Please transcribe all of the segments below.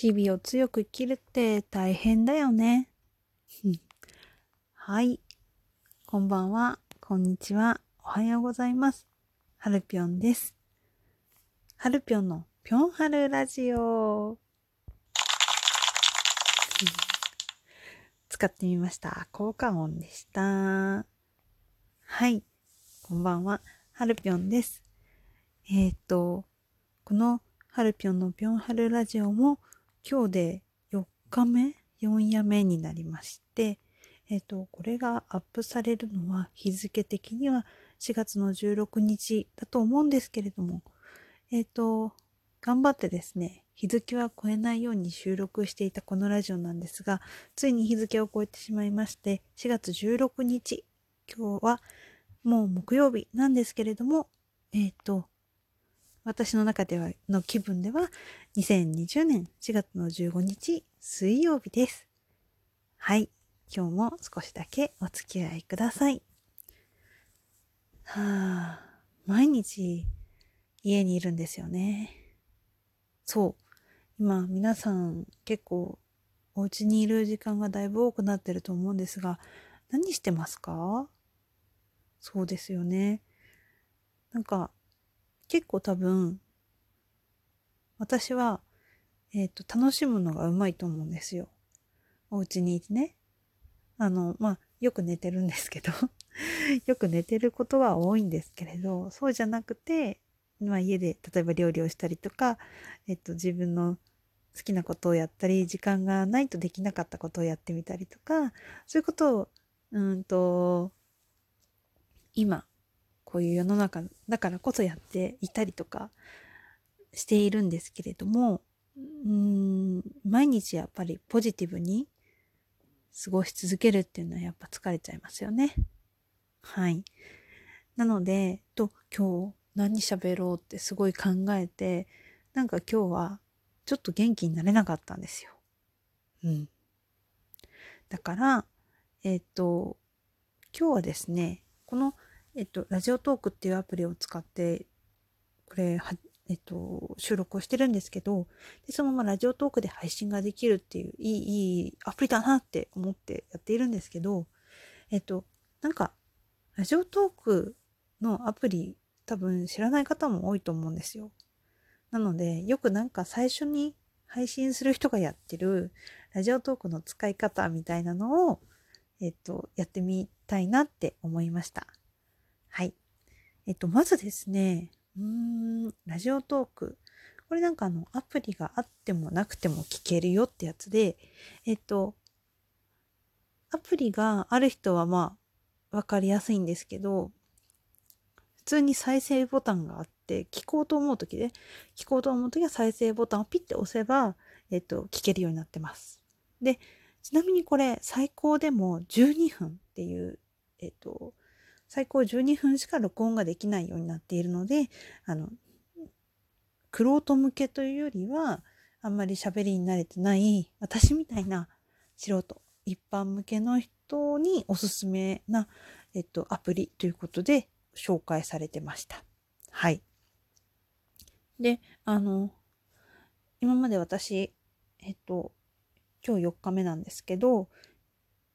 日々を強く生きるって大変だよね。はい。こんばんは。こんにちは。おはようございます。はるぴょんです。はるぴょんのぴょんはるラジオ。使ってみました。効果音でした。はい。こんばんは。はるぴょんです。えっ、ー、と、このはるぴょんのぴょんはるラジオも今日で4日目 ?4 夜目になりまして、えっ、ー、と、これがアップされるのは日付的には4月の16日だと思うんですけれども、えっ、ー、と、頑張ってですね、日付は超えないように収録していたこのラジオなんですが、ついに日付を超えてしまいまして、4月16日、今日はもう木曜日なんですけれども、えっ、ー、と、私の中では、の気分では、2020年4月の15日水曜日です。はい。今日も少しだけお付き合いください。はあ、毎日家にいるんですよね。そう。今皆さん結構お家にいる時間がだいぶ多くなってると思うんですが、何してますか？そうですよね。なんか結構多分、私は、えっ、ー、と、楽しむのがうまいと思うんですよ。お家にいてね。あの、まあ、よく寝てるんですけど よく寝てることは多いんですけれど、そうじゃなくて、まあ、家で例えば料理をしたりとか、えっと、自分の好きなことをやったり、時間がないとできなかったことをやってみたりとか、そういうことを、うんと、今、こういう世の中だからこそやっていたりとかしているんですけれども、うん、毎日やっぱりポジティブに過ごし続けるっていうのはやっぱ疲れちゃいますよね。はい。なので、と、今日何喋ろうってすごい考えて、なんか今日はちょっと元気になれなかったんですよ。うん。だから、えっ、と、今日はですね、このえっと、ラジオトークっていうアプリを使って、これ、は、えっと、収録をしてるんですけど、で、そのままラジオトークで配信ができるっていう、いい、いいアプリだなって思ってやっているんですけど、えっと、なんか、ラジオトークのアプリ、多分知らない方も多いと思うんですよ。なので、よくなんか最初に配信する人がやってるラジオトークの使い方みたいなのを、えっと、やってみたいなって思いました。はい。えっと、まずですね、うーん、ラジオトーク。これなんかあの、アプリがあってもなくても聞けるよってやつで、えっと、アプリがある人はまあ、わかりやすいんですけど、普通に再生ボタンがあって、聞こうと思うときで、聞こうと思うときは再生ボタンをピッて押せば、えっと、聞けるようになってます。で、ちなみにこれ、最高でも12分っていう、えっと、最高12分しか録音ができないようになっているので、あの、クロート向けというよりは、あんまり喋りに慣れてない私みたいな素人、一般向けの人におすすめな、えっと、アプリということで紹介されてました。はい。で、あの、今まで私、えっと、今日4日目なんですけど、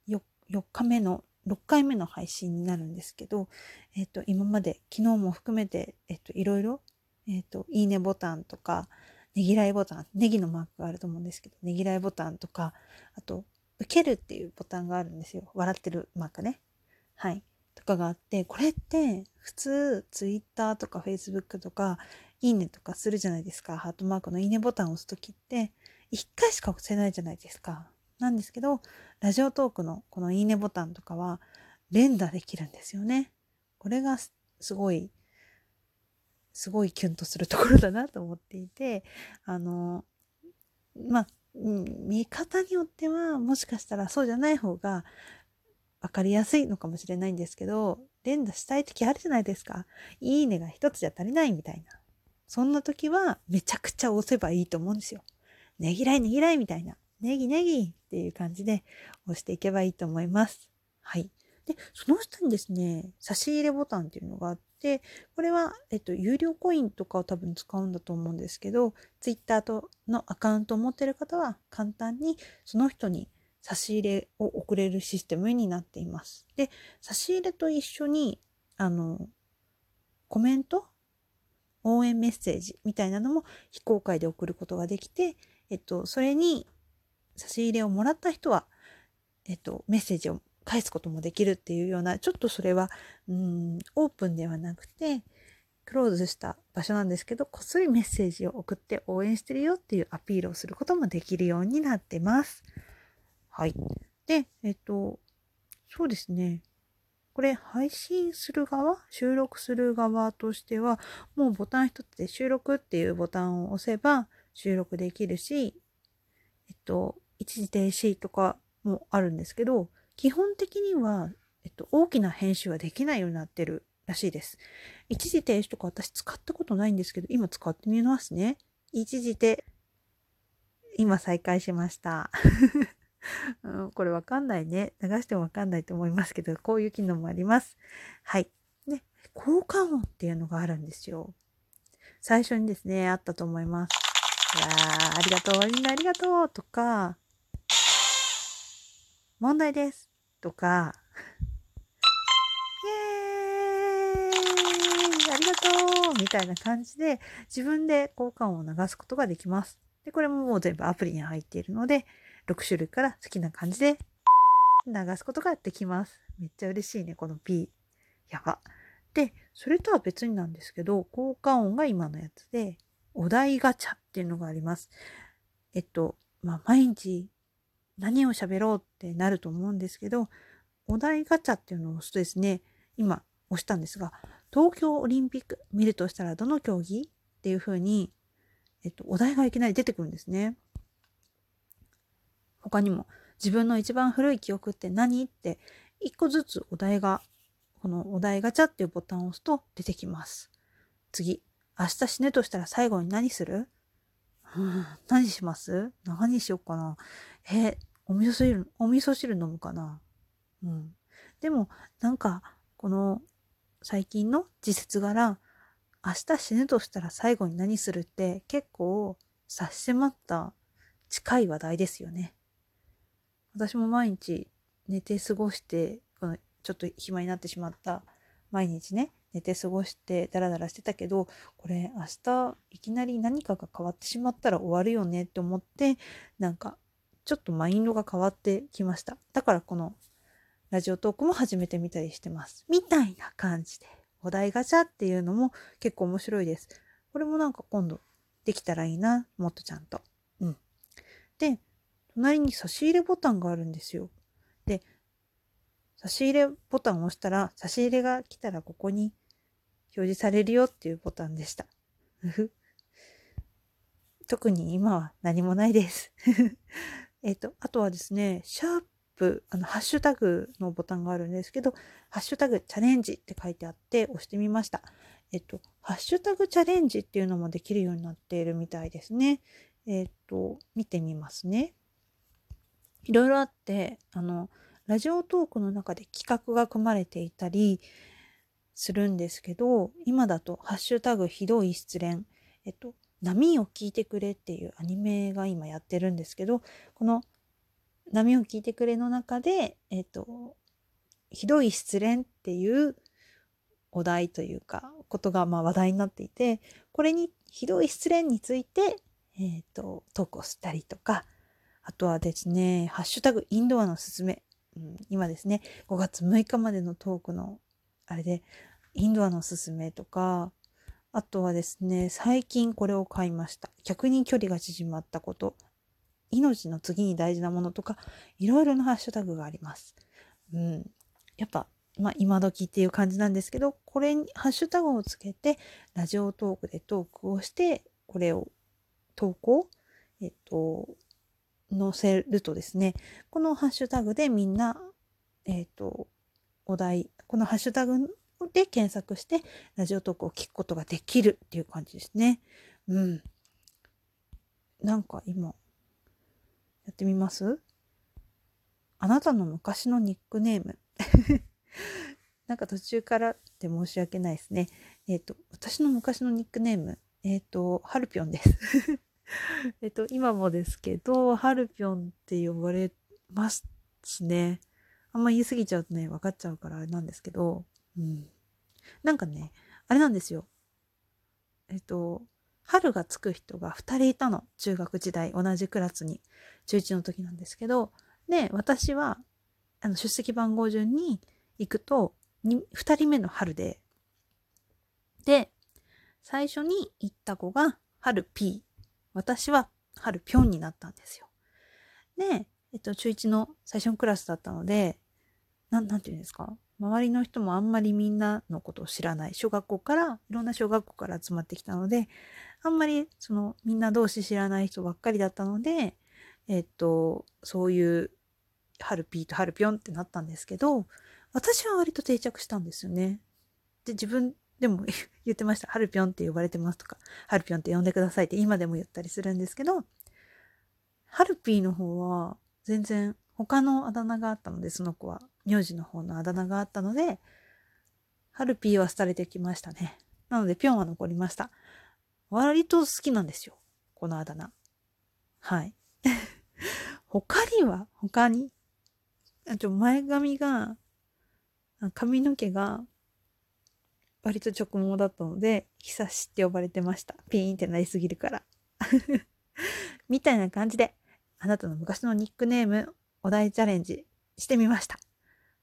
4, 4日目の6回目の配信になるんですけど、えっ、と、今まで昨日も含めて、えっ、と、いろいろ、えっ、と、いいねボタンとか、ねぎらいボタン、ネギのマークがあると思うんですけど、ねぎらいボタンとか、あと、受けるっていうボタンがあるんですよ。笑ってるマークね。はい。とかがあって、これって普通、ツイッターとかフェイスブックとか、いいねとかするじゃないですか。ハートマークのいいねボタンを押すときって、一回しか押せないじゃないですか。なんですけど、ラジオトークのこのいいねボタンとかは連打できるんですよね。これがすごい、すごいキュンとするところだなと思っていて、あの、まあ、見方によってはもしかしたらそうじゃない方が分かりやすいのかもしれないんですけど、連打したい時あるじゃないですか。いいねが一つじゃ足りないみたいな。そんな時はめちゃくちゃ押せばいいと思うんですよ。ねぎらいねぎらいみたいな。ネギネギっていう感じで押していけばいいと思います。はい。で、その下にですね、差し入れボタンっていうのがあっで、これは、えっと、有料コインとかを多分使うんだと思うんですけど、Twitter とのアカウントを持ってる方は簡単にその人に差し入れを送れるシステムになっています。で、差し入れと一緒に、あの、コメント応援メッセージみたいなのも非公開で送ることができて、えっと、それに差し入れをもらった人は、えっと、メッセージを返すこともできるっていうような、ちょっとそれは、うん、オープンではなくて、クローズした場所なんですけど、こっそりメッセージを送って応援してるよっていうアピールをすることもできるようになってます。はい。で、えっと、そうですね。これ配信する側収録する側としてはもうボタン一つで収録っていうボタンを押せば収録できるしえっと一時停止とかもあるんですけど基本的には、えっと、大きな編集はできないようになってるらしいです。一時停止とか私使ったことないんですけど、今使ってみますね。一時停、今再開しました。うん、これわかんないね。流してもわかんないと思いますけど、こういう機能もあります。はい。ね、効果音っていうのがあるんですよ。最初にですね、あったと思います。いやありがとう、みんなありがとうとか、問題ですとか、イエーイありがとうみたいな感じで自分で効果音を流すことができます。で、これももう全部アプリに入っているので、6種類から好きな感じで流すことができます。めっちゃ嬉しいね、この P。やば。で、それとは別になんですけど、効果音が今のやつで、お題ガチャっていうのがあります。えっと、まあ、毎日何を喋ろうってなると思うんですけど、お題ガチャっていうのを押すとですね、今押したんですが、東京オリンピック見るとしたらどの競技っていうふうに、えっと、お題がいきなり出てくるんですね。他にも、自分の一番古い記憶って何って一個ずつお題が、このお題ガチャっていうボタンを押すと出てきます。次、明日死ぬとしたら最後に何する 何します？何しようかな？え、お味噌汁、お味噌汁飲むかな？うん。でも、なんか、この、最近の時節柄、明日死ぬとしたら最後に何するって結構差し迫った近い話題ですよね。私も毎日寝て過ごして、このちょっと暇になってしまった毎日ね、寝て過ごしてダラダラしてたけど、これ明日いきなり何かが変わってしまったら終わるよねって思って、なんかちょっとマインドが変わってきました。だからこのラジオトークも始めてみたりしてます。みたいな感じで。お題ガチャっていうのも結構面白いです。これもなんか今度できたらいいな。もっとちゃんと。うん。で、隣に差し入れボタンがあるんですよ。で、差し入れボタンを押したら、差し入れが来たらここに表示されるよっていうボタンでした。特に今は何もないです えっと、あとはですね、シャープ、あの、ハッシュタグのボタンがあるんですけど、ハッシュタグチャレンジって書いてあって押してみました。えっと、ハッシュタグチャレンジっていうのもできるようになっているみたいですね。えっと、見てみますね。いろいろあって、あの、ラジオトークの中で企画が組まれていたり、するんですけど、今だとハッシュタグひどい失恋、えっと、波を聞いてくれっていうアニメが今やってるんですけど、この波を聞いてくれの中で、えっと、ひどい失恋っていうお題というか、ことがまあ話題になっていて、これにひどい失恋について、えっ、と、投稿したりとか、あとはですね、ハッシュタグインドアのすすめ、うん、今ですね、5月6日までのトークのあれで、インドアのおすすめとか、あとはですね、最近これを買いました。逆に距離が縮まったこと、命の次に大事なものとか、いろいろなハッシュタグがあります。うん。やっぱ、まあ、今時っていう感じなんですけど、これにハッシュタグをつけて、ラジオトークでトークをして、これを投稿、えっと、載せるとですね、このハッシュタグでみんな、えっと、お題、このハッシュタグで検索して、ラジオトークを聞くことができるっていう感じですね。うん。なんか今、やってみます？あなたの昔のニックネーム。なんか途中からって申し訳ないですね。えっ、と、私の昔のニックネーム、えっ、と、ハルピョンです。えっと、今もですけど、ハルピョンって呼ばれますね。あんま言い過ぎちゃうとね、分かっちゃうからあれなんですけど、うん。なんかね、あれなんですよ。えっと、春がつく人が2人いたの。中学時代、同じクラスに。中1の時なんですけど、で、私は、あの、出席番号順に行くと、2人目の春で、で、最初に行った子が春 P。私は春ぴょんになったんですよ。で、えっと、中1の最初のクラスだったので、なん、なんて言うんですか？周りの人もあんまりみんなのことを知らない。小学校から、いろんな小学校から集まってきたので、あんまりそのみんな同士知らない人ばっかりだったので、えっと、そういうハルピーとハルピョンってなったんですけど、私は割と定着したんですよね。で、自分でも 言ってました。ハルピョンって呼ばれてますとか、ハルピョンって呼んでくださいって今でも言ったりするんですけど、ハルピーの方は全然他のあだ名があったので、その子は名字の方のあだ名があったので、ハルピーは廃れてきましたね。なので、ピョンは残りました。割と好きなんですよ。このあだ名。はい。他には他にあと前髪が、髪の毛が割と直毛だったので、久しって呼ばれてました。ピーンってなりすぎるから。みたいな感じで、あなたの昔のニックネーム、お題チャレンジしてみました。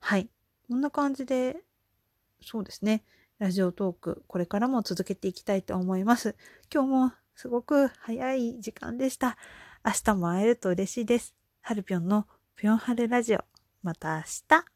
はい。こんな感じで、そうですね。ラジオトーク、これからも続けていきたいと思います。今日もすごく早い時間でした。明日も会えると嬉しいです。ハルピョンのぴょんはるラジオ。また明日。